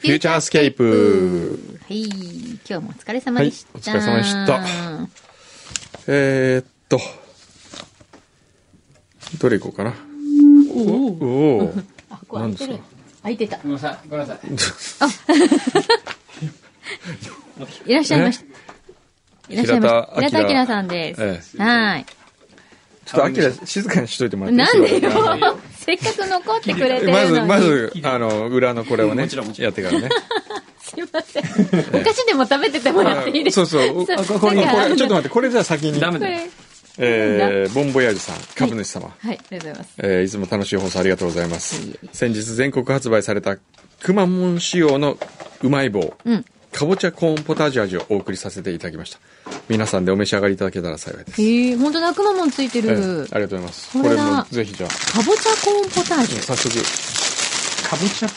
フューチャースケープはい、今日もお疲れ様でした。はいお疲れ様でしたえー、っとどれいこうかなおおあ、ここ開いてる何です。開いてた。ごめんなさい、ごめんなさい。いらっしゃいました。いらっしゃいました。平田明さんです。ええはい。ちょっとアキラ静かにしといてもらっていいなんでですかよ。せっかく残ってくれてるのに。まず、まず、あの、裏のこれをねもちろんも、ちろんやってからね。すいません。お菓子でも食べててもらっていいですか？そうそう。ちょっと待って、これじゃあ先に。ダメだ。えー、ボンボヤージュさん、株主様。はい、ありがとうございます。えーいつも楽しい放送ありがとうございます。先日全国発売されたくまモン仕様のうまい棒、うん。かぼちゃコーンポタージュ味をお送りさせていただきました。皆さんでお召し上がりいただけたら幸いです。へえ、ほんとだ、くまモンついてえる。ーありがとうございます。これこれだもぜひじゃあ、かぼちゃコーンポタージュ。早速、ね。かぼちゃ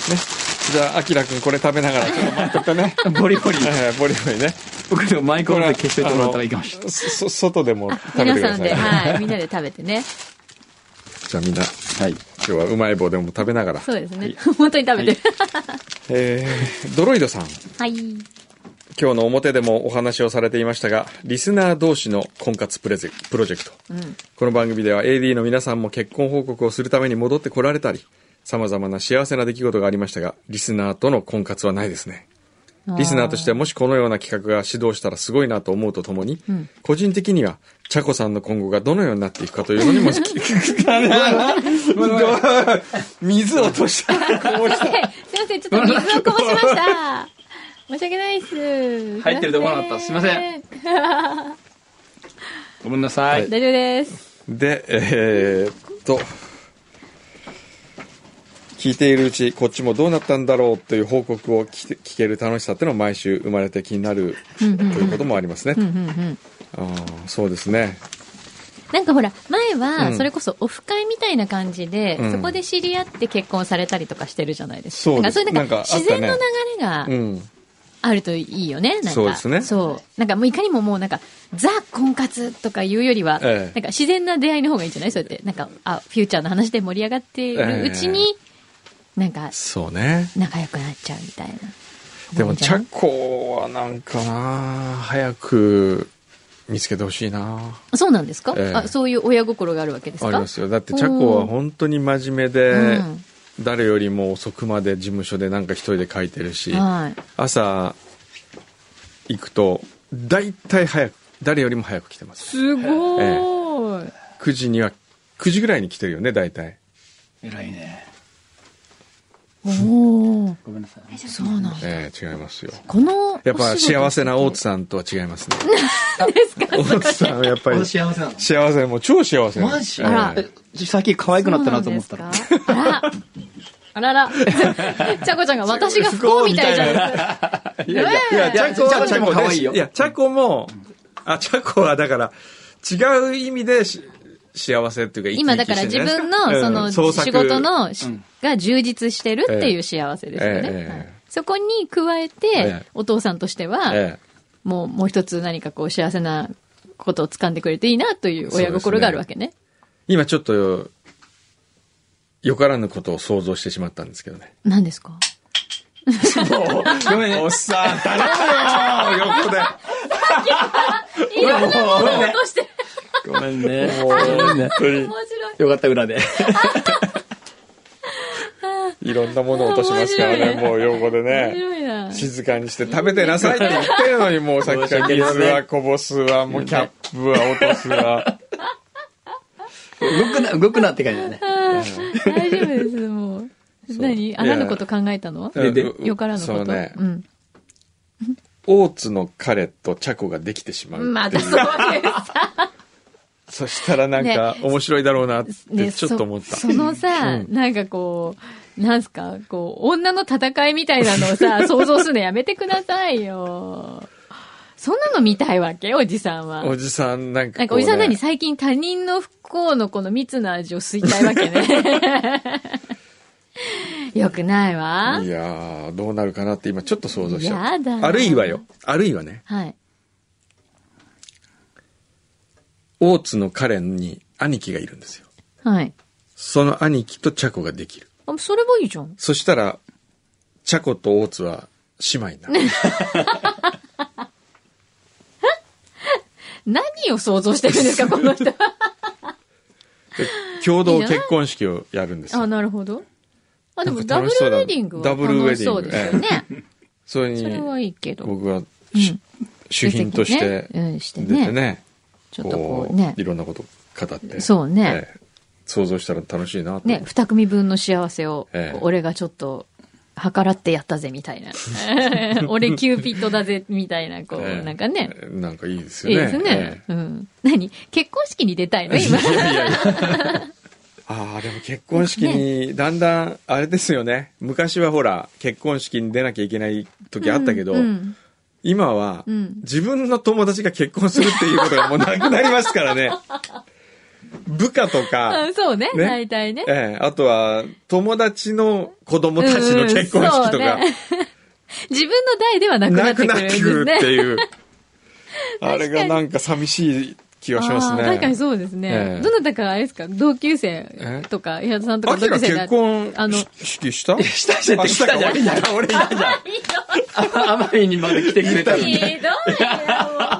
じゃあ、あきらくんこれ食べながらちょっと待っとってね。ボリボリ。えーボリボリね。僕でもマイクオンで消しといてもらったらいけました。あのそ外でも食べてください。皆さんで、はい、みんなで食べてね。じゃあみんな、はい。今日はうまい棒でも食べながら。そうですね。本当に食べてる。えー、ドロイドさん。はい。今日の表でもお話をされていましたが、リスナー同士の婚活プレゼプロジェクト。この番組では AD の皆さんも結婚報告をするために戻ってこられたり、様々な幸せな出来事がありましたが、リスナーとの婚活はないですね。リスナーとしてもしこのような企画が始動したらすごいなと思うとともに、個人的には、チャコさんの今後がどのようになっていくかというのにも、水を落とした。こぼしたすいません、ちょっと水をこぼしました。申し訳ないです。入ってると思わなかったすいません ごめんなさい。大丈夫です。で、えーっと、聞いているうち、こっちもどうなったんだろうという報告を聞け聞ける楽しさっていうのは毎週生まれて気になるということもありますね。あーそうですね。なんかほら、前は、うんそれこそオフ会みたいな感じで、うんそこで知り合って結婚されたりとかしてるじゃないですか。そうですなんかそういうなんかなんかあったね自然の流れがうん。あるといいよね。なんか。そうですね。そう。なんかもういかにももうなんか、ザ・婚活とかいうよりは、ええ。なんか自然な出会いの方がいいんじゃない？そうやって、なんか、あ、フューチャーの話で盛り上がっているうちに、なんか、そうね。仲良くなっちゃうみたいな。でも、チャコはなんかな早く見つけてほしいな。そうなんですか、ええ。あ、そういう親心があるわけですか？ありますよ。だって、チャコは本当に真面目で、うん誰よりも遅くまで事務所でなんか一人で書いてるし、はい。朝行くと大体早く誰よりも早く来てますすごーい。9時には9時ぐらいに来てるよね大体偉いね。おお。ごめんなさい。そうなんだ。ええ違いますよこの、やっぱ幸せな大津さんとは違いますね大津さんはやっぱり私幸せなの幸せもう超幸せマジ？えさっき可愛くなったなと思ったら。あら。あらら。ちゃこちゃんが私が不幸みたいじゃないですか。いやいやいやいやチャコはチャコチャコも可愛いよいやチャコもあチャコはだから違う意味でし幸せっていうか生き今生きだから自分のその仕事のが充実してるっていう幸せですよね。ええ。ええ。はいそこに加ええてえ、お父さんとしては、えもう、もう一つ何かこう幸せなことを掴んでくれていいなという親心があるわけね。え今ちょっとよからぬことを想像してしまったんですけどね。何ですか？ごめんね。おっさん頼むよ横で いろんなものを落として。ごめんね。ごめんね。面白い。よかった、裏で。いろんなものを落としますからね、もう横で面ね。静かにして食べてなさいって言ってるのに、もうさっきから水はこぼすわ、もうキャップは落とすわ。動くな、動くなって感じだね。大丈夫です、もう。何？あいや何のこと考えたの？ででよからぬこと？そうねう、ん。大津の彼とチャコができてしまう。またそうです。そしたらなんか面白いだろうなってね、ちょっと思った。そそのさ、なんかこう、なんすか、こう、女の戦いみたいなのをさ、想像するのやめてくださいよ。そんなの見たいわけ？おじさんは。おじさんなんかね、なんかおじさん何？最近他人の不幸のこの蜜の味を吸いたいわけね。よくないわい。やー、どうなるかなって今ちょっと想像しちゃやだう。あるいはよ。あるいはね、はい。大津のカレンに兄貴がいるんですよ。はい。その兄貴とチャコができる。あ、それはいいじゃん。そしたら、チャコと大津は姉妹になる。何を想像してるんですか、この人。で共同結婚式をやるんですあ、よ。なるほど。あ、でもダブルウェディングはダブルウェディング楽しそうですよね。それそれはに、いいけど。僕はうんし主賓としてねうんして出てね。ね、ちょっとここう、うねい。ろんなこと語って。そうねええ想像したら楽しいなと。ね、二組分の幸せをええ、俺がちょっと、計らってやったぜ、みたいな。俺キューピッドだぜ、みたいな、こええう、なんかね。なんかいいですよね。いいですねえ。うん。何？結婚式に出たいの？え今。ああ、でも結婚式に、だんだん、あれですよね。昔はほら、結婚式に出なきゃいけない時あったけど、うん今は、うん自分の友達が結婚するっていうことがもうなくなりますからね。部下とか、あそうね、ね大体ね。ええ、あとは、友達の子供たちの結婚式とか、自分の代ではなくななくってくなってくる。っていう。あれがなんか寂しい気がしますね。確かにそうですね。ええどなたかあれですか？同級生とか、矢田さんとか同級生結婚あの、式した？したしてって来たじゃん。俺いたじゃん。あまりにまで来てくれたのに。ひどいよ。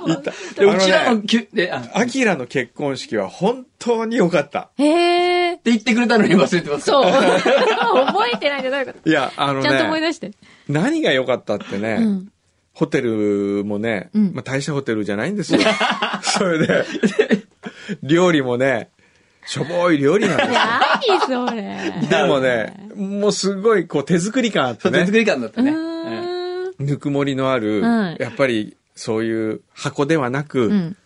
本当でうちらのきゅ、で、アキラの結婚式は本当に良かった。へえ。言ってくれたのに忘れてます。そう。覚えてないんじゃないか。いや、あのちゃんと思いね、出して。何が良かったってね、うん。ホテルもね、うんまあ大したホテルじゃないんですよ。それで、料理もね、しょぼい料理なんですよ。何それ。でもね、もうすごいこう手作り感あってね手作、り感だったね。ぬくもりのある、はいやっぱりそういう箱ではなく、うん。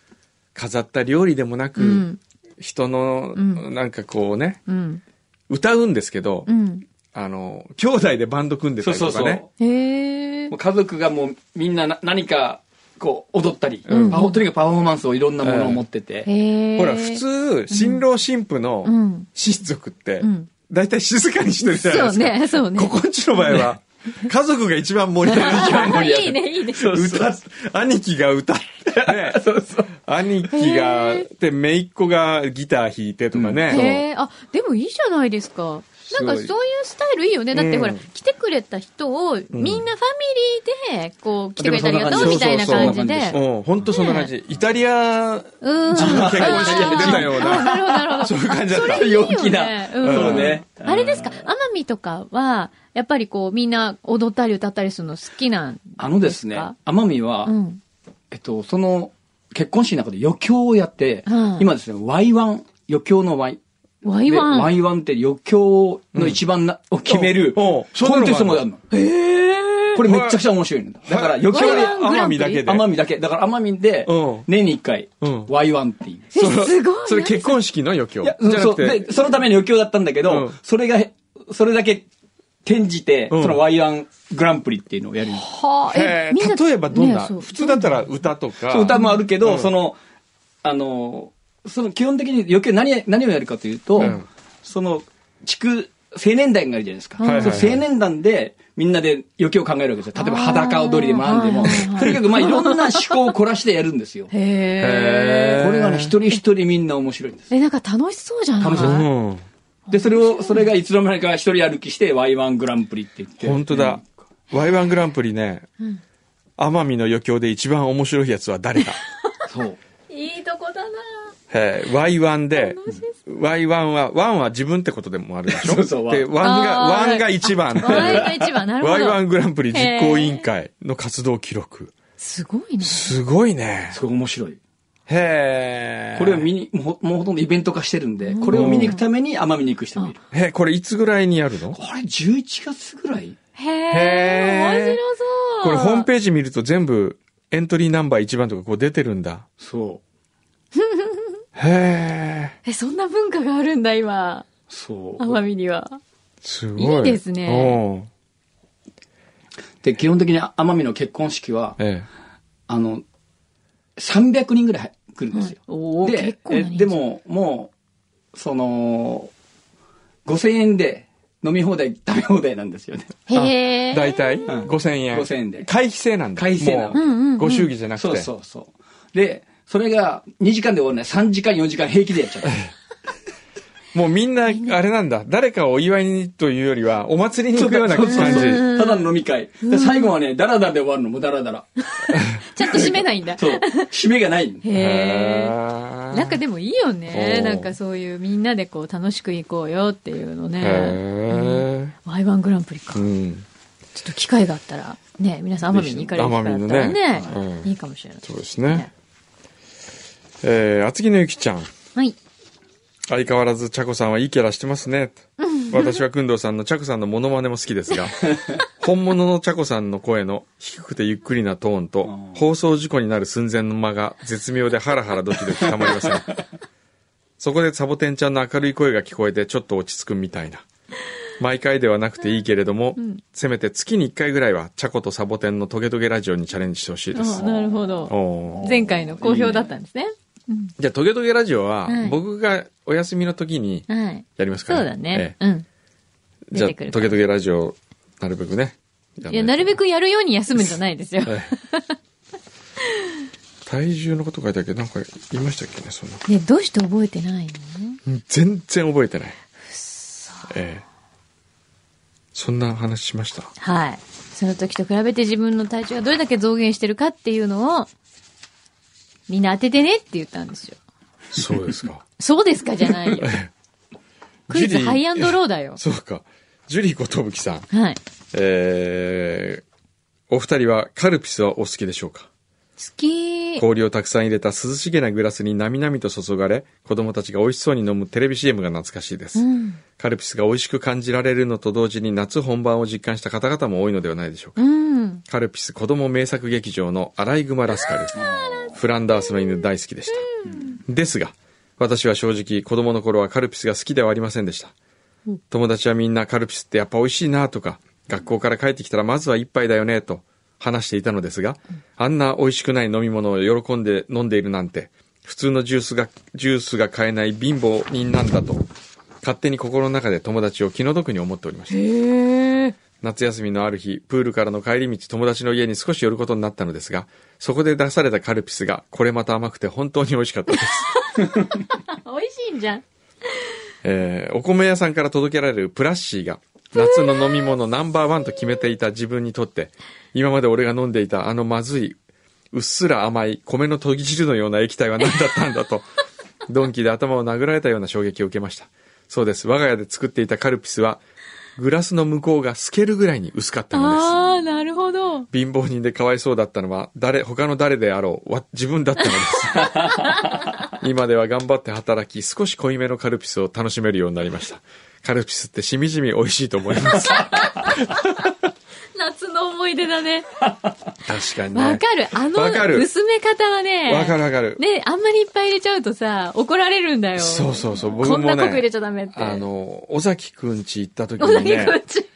飾った料理でもなく、うん。人の、うんなんかこうね、うん。歌うんですけど、うん。あの、兄弟でバンド組んでたそうそうりとかね。そう。へえもう。家族がもうみんなな何かこう踊ったり、うんパフォとにかくパフォーマンスをいろんなものを持ってて、へえ。ほら、普通、新郎新婦うのん。親族ってう、ん。だいたい静かにしてるじゃないですか。そうね、そうね。ここんちの場合は、家族が一番盛り上がる。盛り上がるいいね、いいね。歌っ、兄貴が歌って、ね、そうそう。兄貴が、で、姪っ子がギター弾いてとかね。へえ、あ、でもいいじゃないですか。なんかそういうスタイルいいよね。だってほら、うん、来てくれた人を、みんなファミリーで、こう、来てくれてありがとうみたいな感じで。うん、本当そんな感じ。イタリア人の結婚式に出たような。なるほど、なるほど。そういう感じだった。陽気だ。そうね。あれですか、奄美とかは、やっぱりこう、みんな踊ったり歌ったりするの好きなんですか？あのですね、奄美は、うん、えっと、その、結婚式の中で余興をやって、うん、今ですね、Y1、余興の Y、Y1? Y1 って余興の一番な、を決めるコンテストもやるの。へえ。これめちゃくちゃ面白いんだ。だから余興で、奄美だけで。奄美だけ。だから奄美で、年に一回、Y1 っていう。え、すごい。それ結婚式の余興？いや、そう。で、そのための余興だったんだけど、それが、それだけ転じて、その Y1 グランプリっていうのをやる。はあ、え、例えばどんな？普通だったら歌とか。歌もあるけど、その、あの、その基本的に余計何、何をやるかというと、うんその、地区、青年団があるじゃないですか。はいはいはいその青年団で、みんなで余興を考えるわけですよ。例えば裸踊りでも何でもはいはいはい。とにかくまあいろんな思考を凝らしてやるんですよ。こへえ。へーれがね、一人一人みんな面白いんです。え、なんか楽しそうじゃない？楽しそううん。で、それを、それがいつの間にか一人歩きして、ワイワングランプリって言って。本当だ。ワイワングランプリね、ん奄美の余興で一番面白いやつは誰か。そう。いいとこだなへーワイワンで楽しそ、ワイワンは、ワンは自分ってことでもあるでしょ？そうそうで、ワンが、あーワンが一番。ワイが一番、なるほど。ワイワングランプリ実行委員会の活動記録。すごいね。すごいね。すごい面白い。へえ。これを見に、もうもうほとんどイベント化してるんで、これを見に行くために奄美に行く人もいる。え、これいつぐらいにやるの？これ11月ぐらいへへえ。ー面白そう。これホームページ見ると全部エントリーナンバー1番とかこう出てるんだ。そへえ。え、そんな文化があるんだ、今。そう。奄美には。すごい。いいですねで、基本的に奄美の結婚式は、えあの、300人ぐらい来るんですよ。おーでえでも、もう、その、5000円で飲み放題、食べ放題なんですよね。え。へえ。だいたいん5000円。5000円で会費制なんだ。会費制なのご祝儀じゃなくて。そうそうそう。で、それが2時間で終わるね。3時間、4時間平気でやっちゃう。もうみんな、あれなんだ。誰かをお祝いにというよりは、お祭りに行くような感じ。そうそうそうただの飲み会。で最後はね、ダラダラで終わるの、もうダラダラ。ちゃんと締めないんだ。そう。締めがないの。へえ。ーなんかでもいいよねなんかそういうみんなでこう楽しく行こうよっていうのね。へワイワングランプリか。え。うん。ちょっと機会があったら、ね、皆さん奄美に行かれる機会があったらねいいかもしれない。そうですね。えー、厚木のゆきちゃん。はい。相変わらず、ちゃこさんはいいキャラしてますね。私はくんどうさんのちゃこさんのモノマネも好きですが、本物のちゃこさんの声の低くてゆっくりなトーンと、放送事故になる寸前の間が絶妙でハラハラドキドキたまりません。そこでサボテンちゃんの明るい声が聞こえてちょっと落ち着くみたいな。毎回ではなくていいけれども、せめて月に1回ぐらいは、チャコとサボテンのトゲトゲラジオにチャレンジしてほしいですあ。なるほど。前回の好評だったんですね。じゃあ、トゲトゲラジオははい、僕がお休みの時にはい。やりますからそうだね。えうん。えじゃあ、トゲトゲラジオ、なるべくね。いや、なるべくやるように休むんじゃないですよ。ええ体重のこと書いてあるけど、なんか言いましたっけね、そんな。ね、どうして覚えてないの？うん全然覚えてない。ええそんな話しました？はい。その時と比べて自分の体重がどれだけ増減してるかっていうのを、みんな当ててねって言ったんですよ。そうですか。そうですかじゃないよ。クイズハイアンドローだよ。そうか。ジュリーことぶきさん。はい。好えー、お二人はカルピスはお好きでしょうか？き。氷をたくさん入れた涼しげなグラスになみなみと注がれ、子供たちが美味しそうに飲むテレビ CM が懐かしいです。うん。カルピスが美味しく感じられるのと同時に夏本番を実感した方々も多いのではないでしょうか。うん。カルピス子供名作劇場のアライグマラスカル。フランダースの犬大好きでした。ですが、私は正直子供の頃はカルピスが好きではありませんでした。友達はみんなカルピスってやっぱ美味しいなとか、学校から帰ってきたらまずは一杯だよねと話していたのですが、あんな美味しくない飲み物を喜んで飲んでいるなんて、普通のジュースが、ジュースが買えない貧乏人なんだと、勝手に心の中で友達を気の毒に思っておりました。へえ。夏休みのある日、プールからの帰り道、友達の家に少し寄ることになったのですが、そこで出されたカルピスが、これまた甘くて本当に美味しかったです。美味しいんじゃん。えーお米屋さんから届けられるプラッシーが、夏の飲み物ナンバーワンと決めていた自分にとって、今まで俺が飲んでいたあのまずい、うっすら甘い米の研ぎ汁のような液体は何だったんだと、ドンキで頭を殴られたような衝撃を受けました。そうです。我が家で作っていたカルピスは、グラスの向こうが透けるぐらいに薄かったのです。ああ、なるほど。貧乏人でかわいそうだったのは、誰、他の誰であろう、わ自分だったのです。今では頑張って働き、少し濃いめのカルピスを楽しめるようになりました。カルピスってしみじみ美味しいと思います。夏の思い出だね。確かにね。わかる。あのわかる薄め方はね。わかるわかる。ね、あんまりいっぱい入れちゃうとさ、怒られるんだよ。そうそうそう。僕もこんな濃く入れねち、ゃダメって。あ、の、尾崎くんち行った時小にね崎、くんち。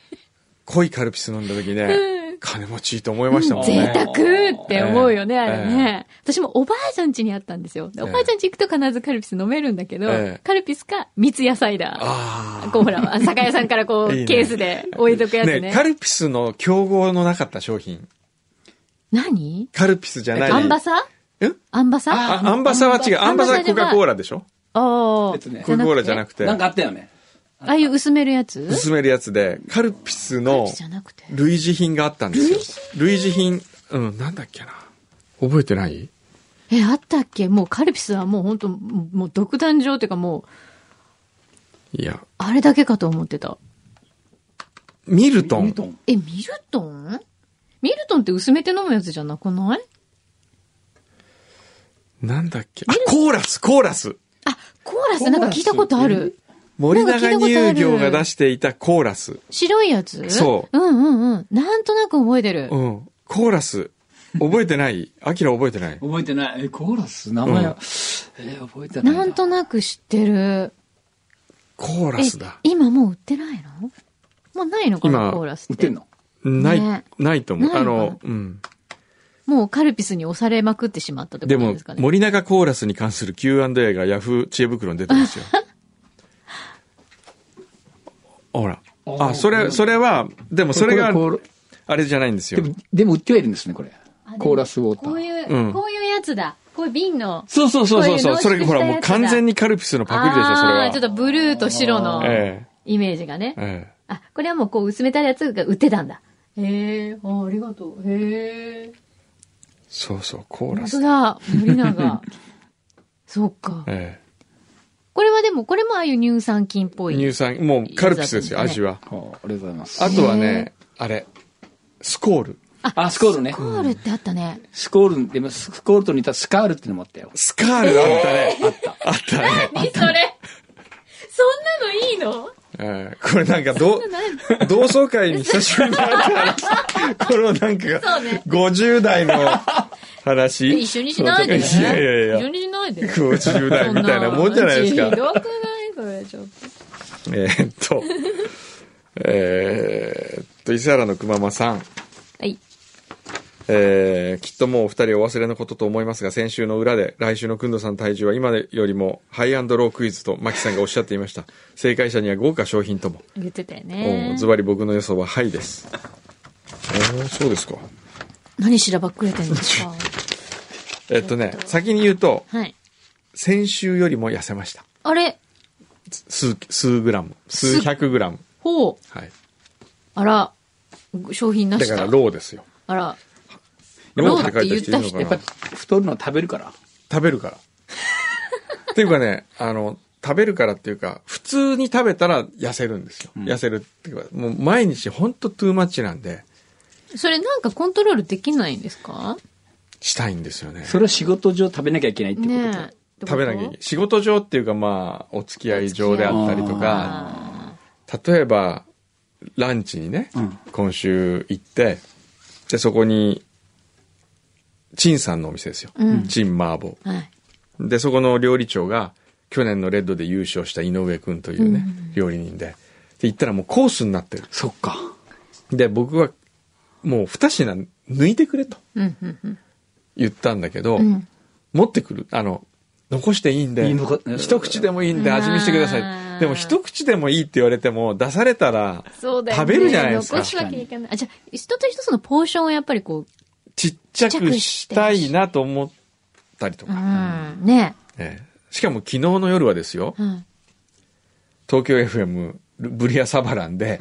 濃いカルピス飲んだ時ね、うん金持ちいいと思いましたもん贅ね。沢って思うよね、ええあれね。私もおばあちゃん家にあったんですよ。でおばあちゃん家行くと必ずカルピス飲めるんだけど、ええカルピスか蜜野菜だ。あこうほら、酒屋さんからこう、いいねケースで置いとくやあ。つね。ね、カルピスの競合のなかった商品。何？カルピスじゃない。アンバサ？え？アンバサ？あ、アンバサは違う。アンバサはコカ・コーラでしょ？ああ。えっとねコカ・コーラじゃなくて、なんかあったよね。ああいう薄めるやつ？薄めるやつで、カルピスのじゃなくて？類似品があったんですよ。類似？品、うん、なんだっけな。覚えてない？え、あったっけ？もうカルピスはもう本当もう独壇場っていうかもう、いや、あれだけかと思ってた。ミルトン。ミルトン。え、ミルトン？ミルトンって薄めて飲むやつじゃなくない？なんだっけ？あ、コーラス、コーラス。あ、コーラスなんか聞いたことある。森永乳業が出していたコーラス。白いやつそううんうんうん。なんとなく覚えてる。うん。コーラス。覚えてない？アキラ覚えてない？覚えてない。え、コーラス？名前は、えー覚えてないなんとなく知ってる。コーラえスだ。、今もう売ってないの？もうないのかな、今コーラスって。売ってんの？ない、ねないと思う。あの、うん。もうカルピスに押されまくってしまったってこでもとですか、ね。森永コーラスに関する Q&A がヤフー知恵袋に出てますよ。ほら。あ、それ、それは、でもそれがあれじゃないんですよれで。も、でも売ってはいるんですね、これ。コーラスウォーター。こういう、うんこういうやつだ。こういう瓶の。そうそうそうそうそう。こういうそれほらもう完全にカルピスのパクリでしょ、それは。ちょっとブルーと白のえイメージがねえ。。えあ、これはもうこう薄めたやつが売ってたんだ。へえ、あありがとう。へえ。え。そうそう、コーラス本当。だ、森永。そうか。えこれはでも、これもああいう乳酸菌っぽえ。い。乳酸、もうカルピスですよ、味は。はあ、ありがとうございます。あとはね、あれ、スコール。あ、スコールねコ。ールってあったね。スコール、でもスコールと似たスカールってのもあったよ。スカールあったね。あった。あったね。何それ？そんなのいいの？ええこれなんか同窓会に久しぶりに会った話。このなんか、そうね50代の 話。え一緒にしないでね。いやいやいや一緒にしないで。50代みたいなもんじゃないですか。ひどくないそれ、ちょっと。えーっと、えーっと、伊勢原のくままさん。はい。えーきっともうお二人お忘れのことと思いますが、先週の裏で来週のくんどさんの体重は今よりもハイアンドロークイズとマキさんがおっしゃっていました。正解者には豪華商品とも。言ってたよおね。ズバリ僕の予想ははいです。おーそうですか。何しらばっくれてんですか？えっとね、先に言うと、はい。先週よりも痩せました。あれ？数、数グラム。数百グラム。ほう。はい。あら、商品なしだ。だからローですよ。あら、ローって書いてる人太るのは食べるから。食べるから。っていうかね、あの、食べるからっていうか、普通に食べたら痩せるんですよ。痩せるっていうか、もう毎日ほんとトゥーマッチなんで、それなんかコントロールできないんですか？したいんですよね。それは仕事上食べなきゃいけないってこと？ねだえ。食べなきゃいけない。仕事上っていうかまあ、お付き合い上であったりとか、あ例えば、ランチにね、うん今週行って、で、そこに、陳さんのお店ですよ。うん陳麻婆。ーはい。で、そこの料理長が、去年のレッドで優勝した井上くんというね、料理人で。で、行ったらもうコースになってる。そっか。で、僕は、もう二品抜いてくれと。言ったんだけど、うん持ってくる。あの、残していいんで一口でもいいんで味見してくださあい。ーでも一口でもいいって言われても、出されたら、そうだよね。食べるじゃないですか残すわけにいかない。あ、じゃあ、一つ一つのポーションをやっぱりこう、ちっちゃくしたいなと思ったりとうか。ん、ねええしかも昨日の夜はですよ、はい。東京 FM ブリアサバランで、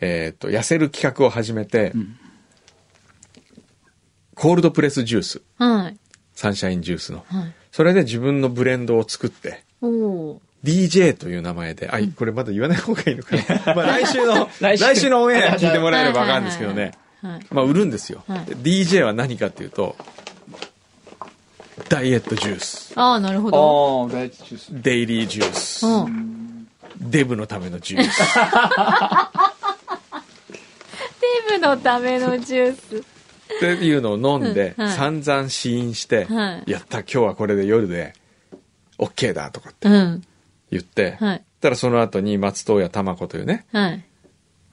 えっと、痩せる企画を始めて、コールドプレスジュース、はい。サンシャインジュースの。はい。それで自分のブレンドを作って、DJ という名前で、あ、これまだ言わない方がいいのかな。まあ来週の、来来週週のオンエア聞いてもらえればわかるんですけどね。はいはい。まあ売るんですよ。はいで DJ は何かっていうと、ダイエットジュース、ああ、なるほど。ああ、大事です。デイリージュース、うん。デブのためのジュース。デブのためのジュース。っていうのを飲んで、うんはい散々試飲して、はいやった、今日はこれで夜で、OK だとかってうん。言って、はい。たらその後に松任谷玉子というね、はい。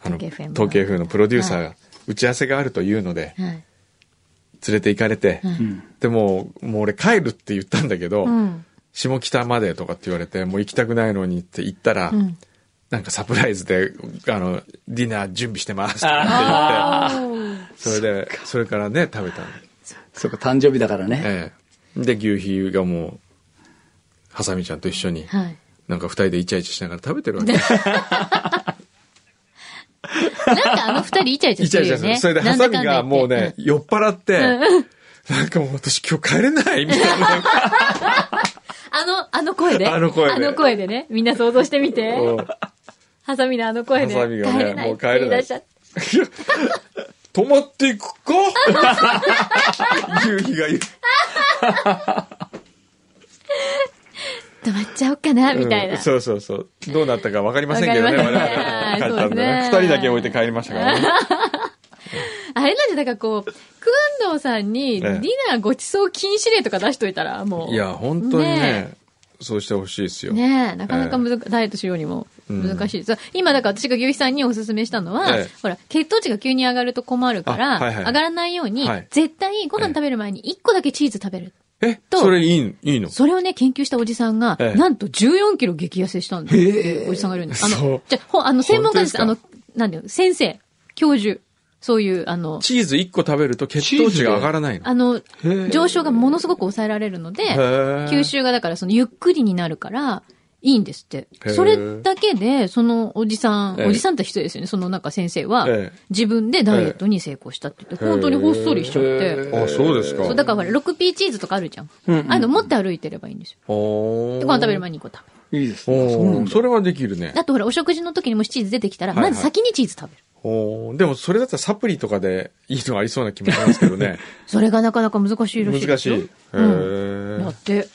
あの、東京 FM のプロデューサーが打ち合わせがあるというので、はい。連れて行かれて。でも、もう俺帰るって言ったんだけど、うん。下北までとかって言われて、もう行きたくないのにって言ったら、うん。なんかサプライズで、あの、ディナー準備してますって言って、それで、それからね、食べたの。そうか、誕生日だからね。ええ。で、牛皮がもう、ハサミちゃんと一緒に、はい。なんか二人でイチャイチャしながら食べてるわけ。なんかあの二人イチャイチャイチャイチャする。するよね。それでハサミがもうね、酔っ払って、なんかもう私今日帰れないみたいな。あの、あの声で？あの声であの声でね。みんな想像してみて。うんハサミのあの声で。ハサミがねもう帰れないって言い出しちゃって泊まっていくか？牛皮が言う。止まっちゃおうかな、みたいな。うんそうそうそう。どうなったか分かりませんけどね、我わかりません々。帰ったんでね。二人だけ置いて帰りましたからね。あれなんじゃ、だからこう、クアンドーさんに、ディええナーごちそう禁止令とか出しといたら、もう。いや、本当にねねそうしてほしいですよ。ねえ、なかなかむず、ダイエットしようにも難しいです。今、だから私が牛肥さんにおすすめしたのは、ええほら、血糖値が急に上がると困るから、あはいはい上がらないように、はい絶対ご飯食べる前に1個だけチーズ食べる。え、とそれいい、いいの？それをね、研究したおじさんが、ええ。なんと14キロ激痩せしたんです。おじさんがいるんです。あの、じゃ、ほ、あの、専門家です。あの、なんだよ、先生、教授、そういう、あの、チーズ1個食べると血糖値が上がらないの？あのー、上昇がものすごく抑えられるので、ー吸収がだからそのゆっくりになるから、いいんですってそれだけで、そのおじさん、ええおじさんって人ですよね。そのなんか先生はええ、自分でダイエットに成功したって言って、本当にほっそりしちゃって。あ、そうですか。そう、だからほら、6P チーズとかあるじゃん。うんうんああいうの持って歩いてればいいんですよ。で、ご飯食べる前に2個食べる。いいですね。そそれはできるね。あとほら、お食事の時にもしチーズ出てきたら、まず先にチーズ食べる。おーでもそれだったらサプリとかでいいのありそうな気もしますけどね。それがなかなか難しいらしい難しい。へうん。だーって。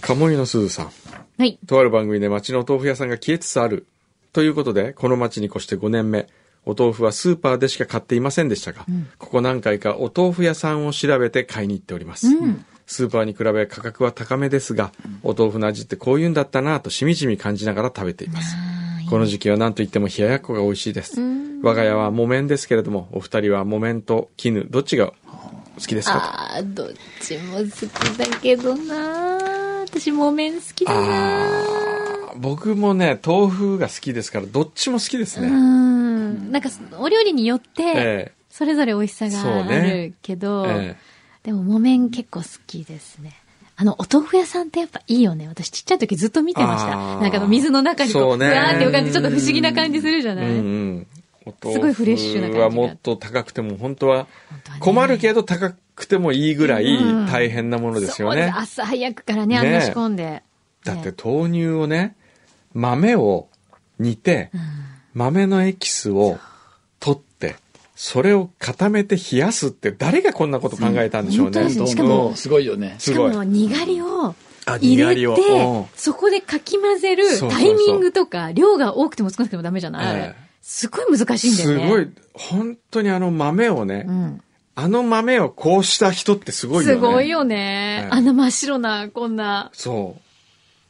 鴨居のすずさん。はい。とある番組で町のお豆腐屋さんが消えつつある。ということで、この町に越して5年目。お豆腐はスーパーでしか買っていませんでしたが、ここ何回かお豆腐屋さんを調べて買いに行っております。スーパーに比べ価格は高めですが、お豆腐の味ってこういうんだったなぁとしみじみ感じながら食べています。この時期は何と言っても冷ややっこが美味しいです。我が家は木綿ですけれども、お二人は木綿と絹、どっちが好きですかああ、どっちも好きだけどな私、木綿好きだな僕もね、豆腐が好きですから、どっちも好きですうね。ん。なんか、お料理によって、えそれぞれ美味しさがあねるけど、ええでも木綿結構好きですね。あの、お豆腐屋さんってやっぱいいよね。私ちっちゃい時ずっと見てました。なんかあの水の中にこう、そうねうわーって浮かんでちょっと不思議な感じするじゃない、うすごいフレッシュな感じがはもっと高くても、本当は本当はね困るけど高くてもいいぐらいうん。大変なものですよね。そう朝早くからね、あんな仕込んで。だってね。豆乳をね、豆を煮て、豆のエキスを取って、それを固めて冷やすって誰がこんなこと考えたんでしょうね。本当ですねしかどもうもすごいよね。しすごい。かも、にがりをあ入れて、そこでかき混ぜるタイミングとか、量が多くても少なくてもダメじゃない、ええ。すごい難しいんだよね。すごい、本当にあの豆をね、うん。あの豆をこうした人ってすごいよね。すごいよね。ええあんな真っ白な、こんなそう。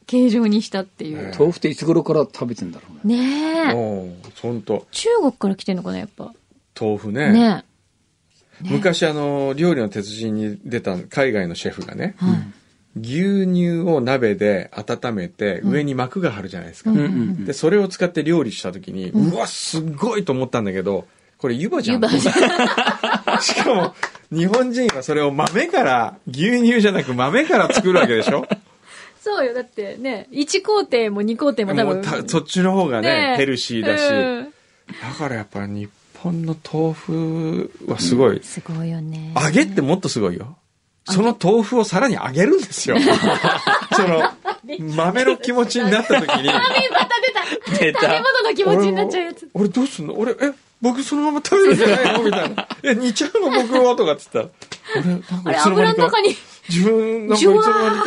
形状にしたっていう。え豆腐っていつ頃から食べてんだろうね。ねえ。うん、本当中国から来てんのかな、やっぱ。豆腐ね。ねね昔あの、料理の鉄人に出た海外のシェフがね、え。はい。牛乳を鍋で温めて上に膜が張るじゃないですか。うんうんうんで、それを使って料理した時に、うわ、すっごいと思ったんだけど、これ湯葉じゃん。湯葉じ しかも、日本人はそれを豆から、牛乳じゃなく豆から作るわけでしょ？そうよ。だってね、1工程も2工程も多分。もうたそっちの方がねね。えヘルシーだし、うん。だからやっぱ日本の豆腐はすごい、すごいよね。揚げってもっとすごいよ。その豆腐をさらに揚げるんですよ。その、豆の気持ちになった時に、あ、また出た。出食べ物の気持ちになっちゃうやつ。俺どうすんの？俺、え、僕そのまま食べるんじゃないの？みたいな。え、煮ちゃうの僕は？とかっつったら。俺、なんかあれ、いつの間にか油の中に、自分、なんかいつの間に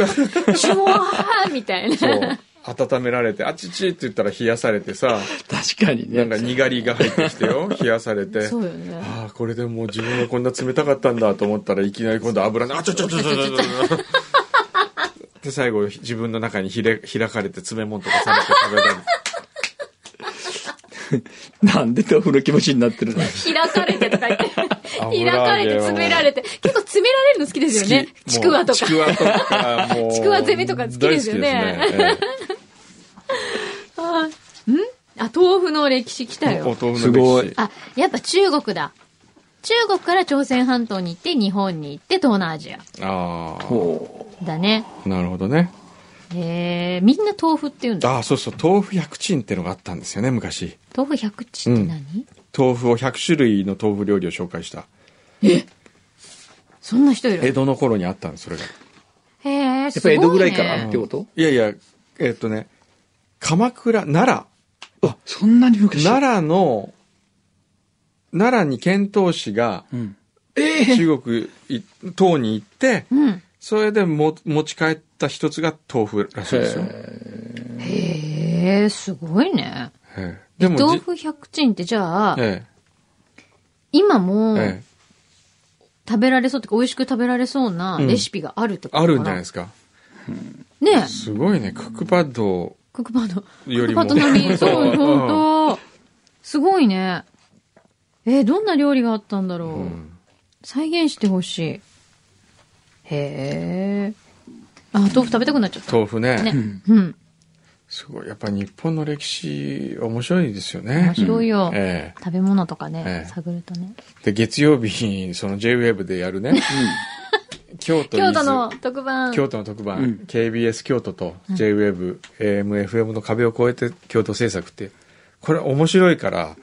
か、シュワーみたいな。そう、温められて、あちちって言ったら冷やされてさ、確かにね。なんかにがりが入ってきてよ、冷やされて。そうよね。ああ、これでもう自分がこんな冷たかったんだと思ったらいきなり今度油に、あちょちょちょちょちょちょちょ。で、最後自分の中にひれ開かれて詰め物とかされて食べたり。なんで豆腐の気持ちになってるの？開かれてとか言って。開油かれて詰められて。結構詰められるの好きですよね。ちくわとか。ちくわとか。ちくわ攻めとか好きですよねあ、ん？あ、豆腐の歴史来たよ。ええお豆腐すごいの歴史。あ、やっぱ中国だ。中国から朝鮮半島に行って、日本に行って、東南アジア。あほだね。あ、なるほどね。へえ、みんな豆腐って言うんだ。ああ、そうそう、豆腐百珍ってのがあったんですよね、昔。豆腐百珍って何、豆腐を100種類の豆腐料理を紹介した。そんな人いる江戸の頃にあったんです、それが。へえ、う。すごい、ね。やっぱ江戸ぐらいからってこと？いやいや、えっとね、鎌倉、奈あ、そんなに良。昔？奈良の、奈良に遣唐使がうん。ええ中国い、唐に行って、うん。それでも持ち帰った一つが豆腐らしいですよ。へえ、すごいね。ええでもじ、豆腐百珍ってじゃあ、え今も、ええ食べられそうってか、美味しく食べられそうなうんレシピがあるってことかあるんじゃないですすか。かねすごいね、クックパッドクックパッド。よりも。クックパッド並み。そう、うんほんと。すごいね。えーどんな料理があったんだろう。うん再現してほしい。へえ。あ、豆腐食べたくなっちゃった。豆腐ね。ね。うん。すごい。やっぱ日本の歴史、面白いですよね。面白いよ。え食べ物とかね、ええ探るとね。えで、月曜日に、その JWEB でやるね。京都京都の特番。京都の特番、うん KBS 京都と JWEB、AM、FM の壁を越えて京都制作って、これ面白いから、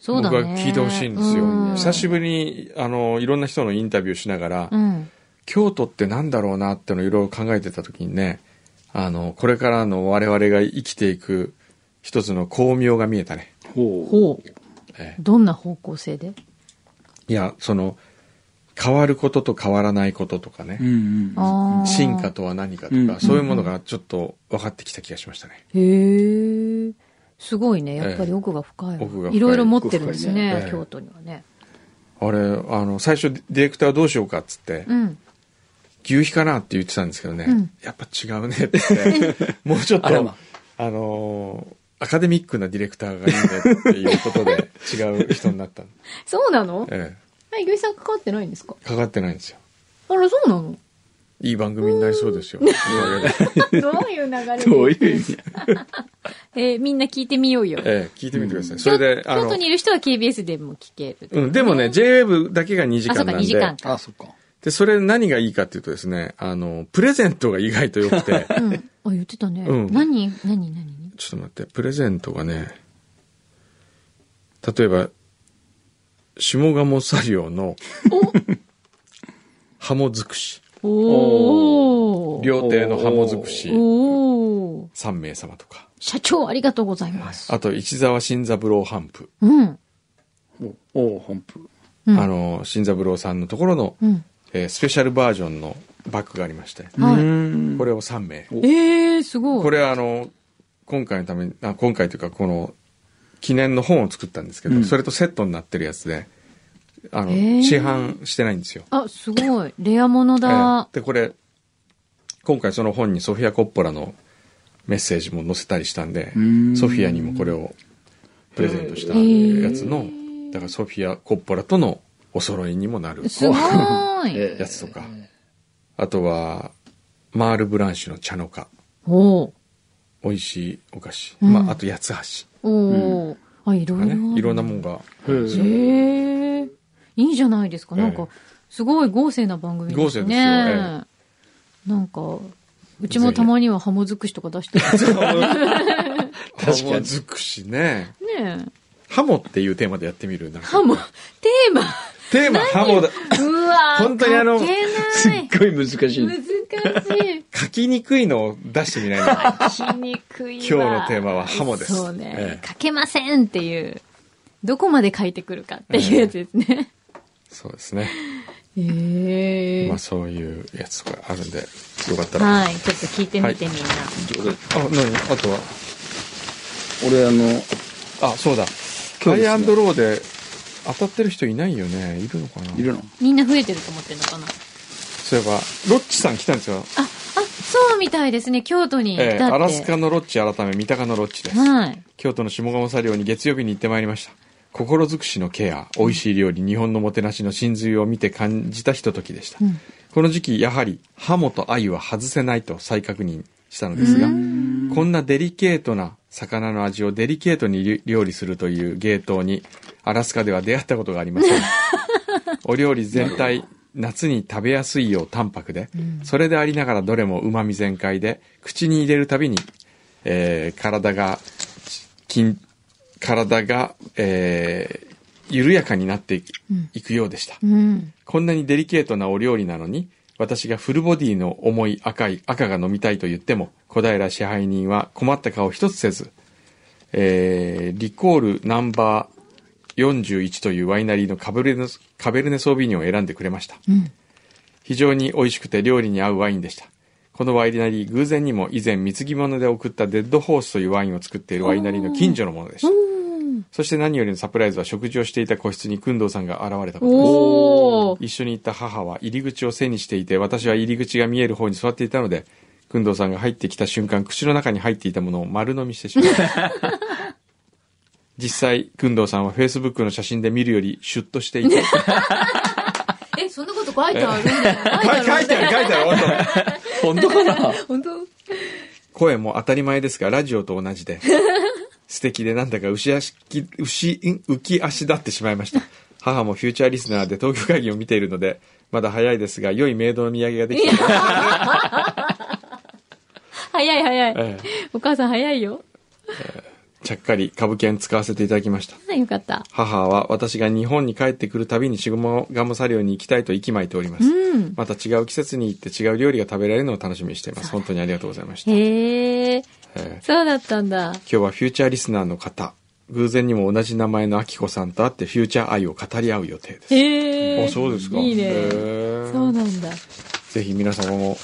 そうだね。僕は聞いてほしいんですよ。うん久しぶりに、あの、いろんな人のインタビューしながら、うん。京都ってなんだろうなってのをいろいろ考えてた時にね、あの、これからの我々が生きていく一つの巧妙が見えたね。ほう。ほう。ええどんな方向性で？いや、その、変わることと変わらないこととかね、うんうん。ああ。進化。とは何かとか、うんそういうものがちょっと分かってきた気がしましたね。へえ。すごいね。やっぱり奥が深いわ。奥が深いいろいろ持ってるんです奥ねね、京都にはね。あれ、あの、最初ディレクターどうしようかっつって、うん。牛皮かなって言ってたんですけどね、うんやっぱ違うねって言って、もうちょっと、ああのーアカデミックなディレクターがいいねっていうことで違う人になったの。そうなの？ええ、ゆいさん関わってないんですか？え、かかってないんですよ。あら、そうなの？いい番組になりそうですよ。おかげでどういう流れで？どういう意味？えーみんな聞いてみようよ。ええ、聞いてみてください。それで、あの京都、にいる人は KBS でも聞ける。うん、でもね、JWEB だけが2時あ、そうか、2間なんで時間、か。あ、そっか。で、それ何がいいかっていうとですね、あの、プレゼントが意外と良くて、うん。あ、言ってたね。うん何何何？ちょっと待って、プレゼントがね、例えば、下鴨作業の、ハモ尽くし、おー。料亭のハモ尽くし、おー。3名様とか、社長ありがとうございます。あと、市沢新三郎ハンプ、うん。おお本譜。うんあの、新三郎さんのところの、うん。えースペシャルバージョンのバッグがありまして、はいいこれを3名。えー、すごい。これはあの、今回のために、あ今回というか、この、記念の本を作ったんですけど、うんそれとセットになってるやつで、あの、へー市販してないんですよ。あ、すごい。レアものえだえ。で、これ、今回その本にソフィア・コッポラのメッセージも載せたりしたんでん、ソフィアにもこれをプレゼントしたやつの、だからソフィア・コッポラとのお揃いにもなるすごーい。えやつとか、あとは、マール・ブランシュの茶の花、おー。美味しいお菓子、うんまあ、あと八つ橋おー。あ、いろいろね、いろんなもんが、へえ。いいじゃないですか。なんかええ、すごい豪勢な番組ですね。豪勢ですよえなんか、うちもたまにはハモ尽くしとか出してる。ハモ尽くしね。ねえ。ハモっていうテーマでやってみる？なんかハモ、テーマ。テーマハモだ。うわー 本当にあのすっ。ごい難しい。難しい。書きにくいのを出してみないの。しにくいわ。今日のテーマはハモですそうねえ。え書けませんっていう。どこまで書いてくるかっていうやつですね。そうですね。へえまあそういうやつとかあるんで、よかったら。はい。ちょっと聞いてみてみんな。あ、何？あとは、俺あの、あ、そうだ。ハイアンドローで当たってる人いないよね。いるのかな？いるの？みんな増えてると思ってるのかな？そういえば、ロッチさん来たんですよ。あ、あ、そうみたいですね。京都に。ええアラスカのロッチ改め三鷹のロッチです。はい。京都の下鴨茶寮に月曜日に行ってまいりました。心尽くしのケア、美味しい料理、日本のもてなしの真髄を見て感じたひとときでした。うんこの時期、やはり、ハモと鮎は外せないと再確認したのですが、こんなデリケートな魚の味をデリケートに料理するという芸当に、アラスカでは出会ったことがありません。お料理全体、夏に食べやすいよう淡白で、それでありながらどれも旨味全開で、口に入れるたびに、えー体が、筋、体が、えー緩やかになっていく,、いくようでした。うん。こんなにデリケートなお料理なのに、私がフルボディの重い赤い、赤が飲みたいと言っても、小平支配人は困った顔一つせず、えーリコールナンバー41というワイナリーのカベルネカベルネソービニョンを選んでくれました。うん。非常に美味しくて料理に合うワインでした。このワイナリー、偶然にも以前貢ぎ物で送ったデッドホースというワインを作っているワイナリーの近所のものでした。そして何よりのサプライズは食事をしていた個室に工藤さんが現れたことです。おー。一緒に行った母は入り口を背にしていて、私は入り口が見える方に座っていたので、工藤さんが入ってきた瞬間、口の中に入っていたものを丸飲みしてしまいました。実際、工藤さんは Facebook の写真で見るよりシュッとしていて、え、そんなこと書いてあるんだよ。書いてある書いてある、本当本当かな？本当声も当たり前ですが、ラジオと同じで、素敵でなんだか牛足き、牛、ん？浮き足立ってしまいました。母もフューチャーリスナーで東京会議を見ているので、まだ早いですが、良いメイドの土産ができた。早い早い。ええお母さん早いよ。ちゃっかり株券使わせていただきました。あよかった。母は私が日本に帰ってくるたびにシグモガムサリオに行きたいと息巻いております。うん。また違う季節に行って違う料理が食べられるのを楽しみにしています。本当にありがとうございました。へえ。えーそうだったんだ。今日はフューチャーリスナーの方、偶然にも同じ名前のアキコさんと会ってフューチャー愛を語り合う予定です。へえ。あそうですか。いいね。へーそうなんだ。ぜひ皆様も、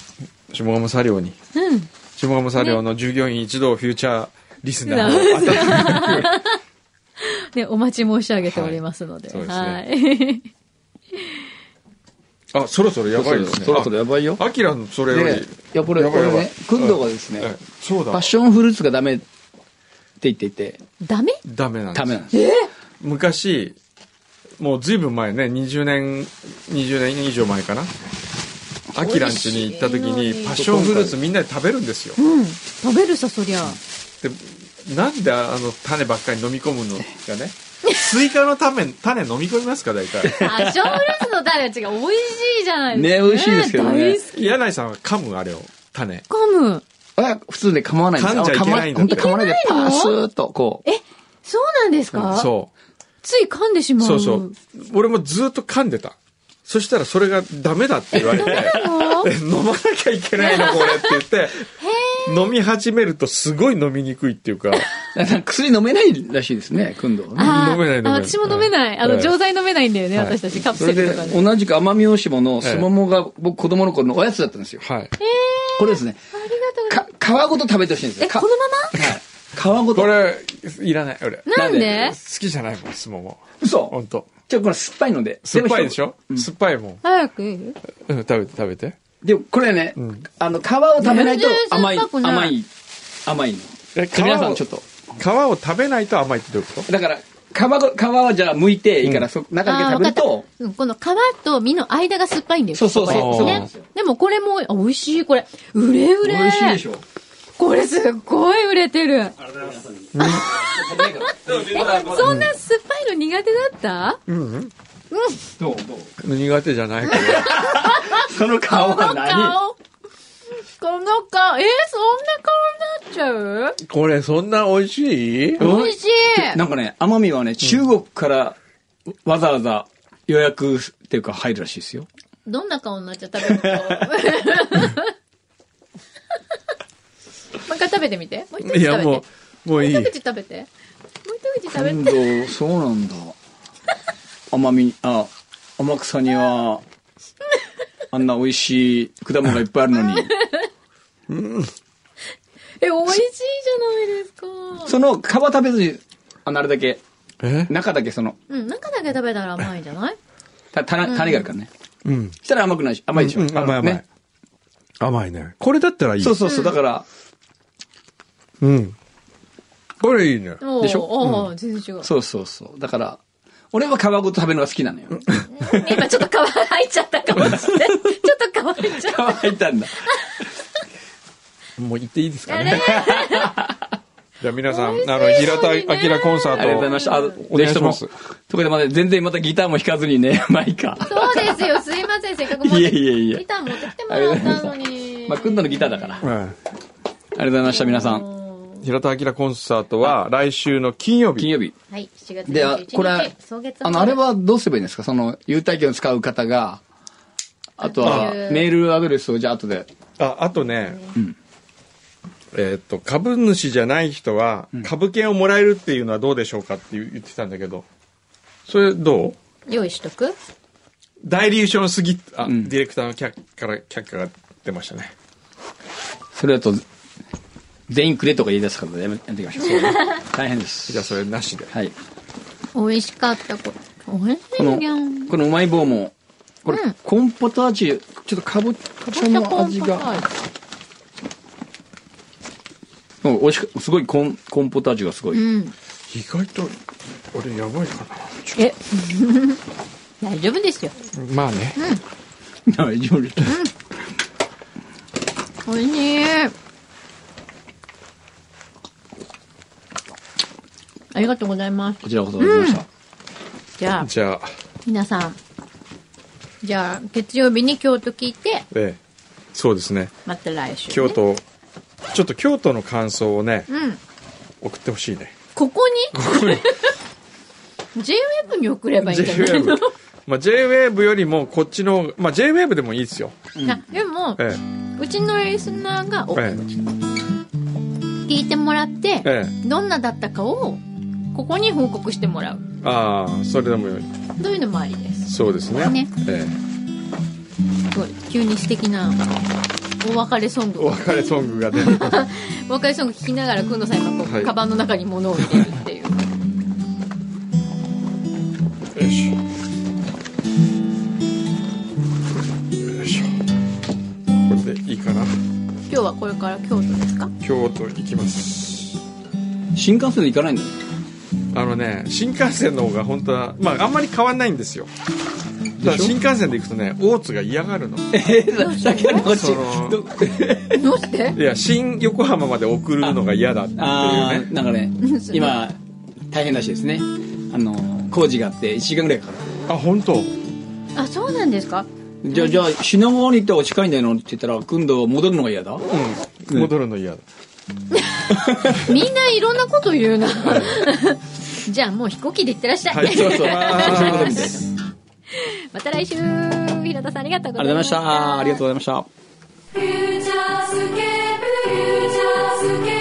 下鴨サリオに、うん。下鴨サリオの従業員一同フューチャーリスナーを ね、お待ち申し上げておりますので。はいそうですはい。あ、そろそろやばいですね。そろそろやばいよ。アキラのそれより、で、いや、これ、やばいやばいこれね、工藤がですね、えそうだパッ。ションフルーツがダメって言っていて、ダメ？ダメなんですダメなんです。昔、もうずいぶん前ね、20年、20年以上前かな。アキランチに行った時に、パッションフルーツみんなで食べるんですよ。うん。食べるさ、そりゃ。で、なんであの種ばっかり飲み込むのかね。スイカの種、種飲み込みますか、大体。パッションフルーツの種は違う。美味しいじゃないですか。ね美味しいですけどね大好き。柳井さんは噛むあれを、種。噛む。あ普通で構わないんです噛んじゃいけないんだって本当構わないで、パースーっと、こう。え、そうなんですか？そつい噛んでしまう。う。そうそう。俺もずっと噛んでた。そしたらそれがダメだって言われて、え 飲まなきゃいけないのこれって言って、飲み始めるとすごい飲みにくいっていうか、薬飲めないらしいですね、今度はね。飲めない飲めないあ私も飲めない。あの、はい錠剤飲めないんだよね、はい私たち。カプそれでセルとか、ね。同じく奄美大島のすももが、僕子供の頃のおやつだったんですよ。はい。これですね、ありがとうございます。か皮ごと食べてほしいんですよ。このまはい。皮ごと。これ、いらない、俺。まなんで？好きじゃないもん、相撲も。嘘ほんと。じゃあこれ酸っぱいので。酸っぱいでしょ？ょ酸っぱいもん。早くいい？うん、食べて食べて。でもこれね、んあの、皮を食べないと甘い、甘い、甘いの。皆さんちょっと。皮を食べないと甘いってどういうこと？だから、皮はじゃあ剥いていいから、そ中だけ食べるとこの皮と身の間が酸っぱいんですそうそうそうねですよ。でもこれも、あ美味しい、これ。うれうれ。美味しいでしょ。これすっごい売れてる。え、そんな酸っぱいの苦手だった？どうどう苦手じゃないけど。その皮このは何？顔。この顔、えそんな顔になっちゃう？これそんな美味しい？うん美味しい。なんかね、奄美はね、中国からわざわざ予約っていうか入るらしいですよ。どんな顔になっちゃった食べると。もう一回食べてみて。もう一口食べて。いや、もう、もういいもう。一口食べて。もう一口食べ今て。度、そうなんだ。奄美、あ、天草には、あんな美味しい果物がいっぱいあるのに、え、美味しいじゃないですか。その皮食べずに、あの、あれだけ、え？中だけその、うん、中だけ食べたら甘いんじゃない？た種種があるからね。うん。したら甘くないし、甘いでしょ。うん甘い甘いね。。甘いね。これだったらいい。そうそうそう、だから、うん。これいいね。おーでしょ？おー全然違う。そうそうそう。だから、俺は皮ごと食べるのが好きなのよ。今ちょっと皮入っちゃったかもしれない。ちょっと皮入っちゃっ皮入ったんだ。もう言っていいですた。かね？じゃあ皆さん、あの、平田明コンサート。ありがとうございました。あ、お願いします。。とこでまで全然またギターも弾かずにね、まあいいか。そうですよ。すいません。せっかく持っていえいえいえギター持ってきてもらったのに。まあ、くんどのギターだから。ありがはいとうございました、皆さん。うん平田明コンサートは来週の金曜日。金曜日。はい、7月で、21日。これ、あの、あれはどうすればいいんですか？その、優待券を使う方が、あとはあ、メールアドレスをじゃあ後で。あ、あとね、んえーっと、株主じゃない人は、株券をもらえるっていうのはどうでしょうかって言ってたんだけど、それどう？用意しとく？代理商の杉、あ、んディレクターの却から却下が出ましたね。それだと、全員くれとか言い出すからやめやっていきましょう。大変です。じゃあそれなしで。はい。美味しかった。こ美味しこのいやん。、このうまい棒も、これ、うんコーンポタージュ、ちょっとかぼちゃの味が、うん美味しく、すごいコーン、コーンポタージュがすごい。うん。意外と、俺やばいかえ、大丈夫ですよ。な。まあね。大丈夫です。美味しい。ありがとうございます。こちらこそありがとうございました。じゃあ、じゃあ、皆さん。じゃあ、月曜日に京都聞いて、ええ、そうですね。また来週、ね。京。都、ちょっと京都の感想をね、うん。送ってほしいね。ここに ?JWEB に送ればいいんじゃないの？JWAVE。まあ JWAVE よりもこっちの、まあ JWAVE でもいいですよ。あでも、えうちのリスナーが、おえ、え聞いてもらってえ、、えどんなだったかを、ここに報告してもらう。え。ああ、それでもよい。そういうのもありです。そうですね。ねえすごい、急に素敵な、お別れソンえ。グお別れソングが出る。お別れソング聴きながら、くんのさんがこう、はいカバンの中に物を入れるっていう。よいしょ。よいしょ。これでいいかな？今日はこれから京都ですか？京都行きます。新幹線で行かないんだよ。あのね、新幹線の方が本当は、まああんまり変わんないんですよ。ただ新幹線で行くとね、大津が嫌がるの。えー、だけどこっちそのどどうして？いや、新横浜まで送るのが嫌だっていうあねー。なんかね今、大変らしいですね。あの、工事があって1時間ぐらいかかる。あ、本当？あ、そうなんですか？じゃあ、じゃあ、品川に行った方が近いんだよって言ったら、今度戻るのが嫌だ？うん。戻るの嫌だ。みんないろんなこと言うな。じゃあもう飛行機で行ってらっしゃい。はい、そうそう。また来週、平田さんありがとうございまし。た。ありがとうございました。 FUTURESCAPE FUTURESCAPE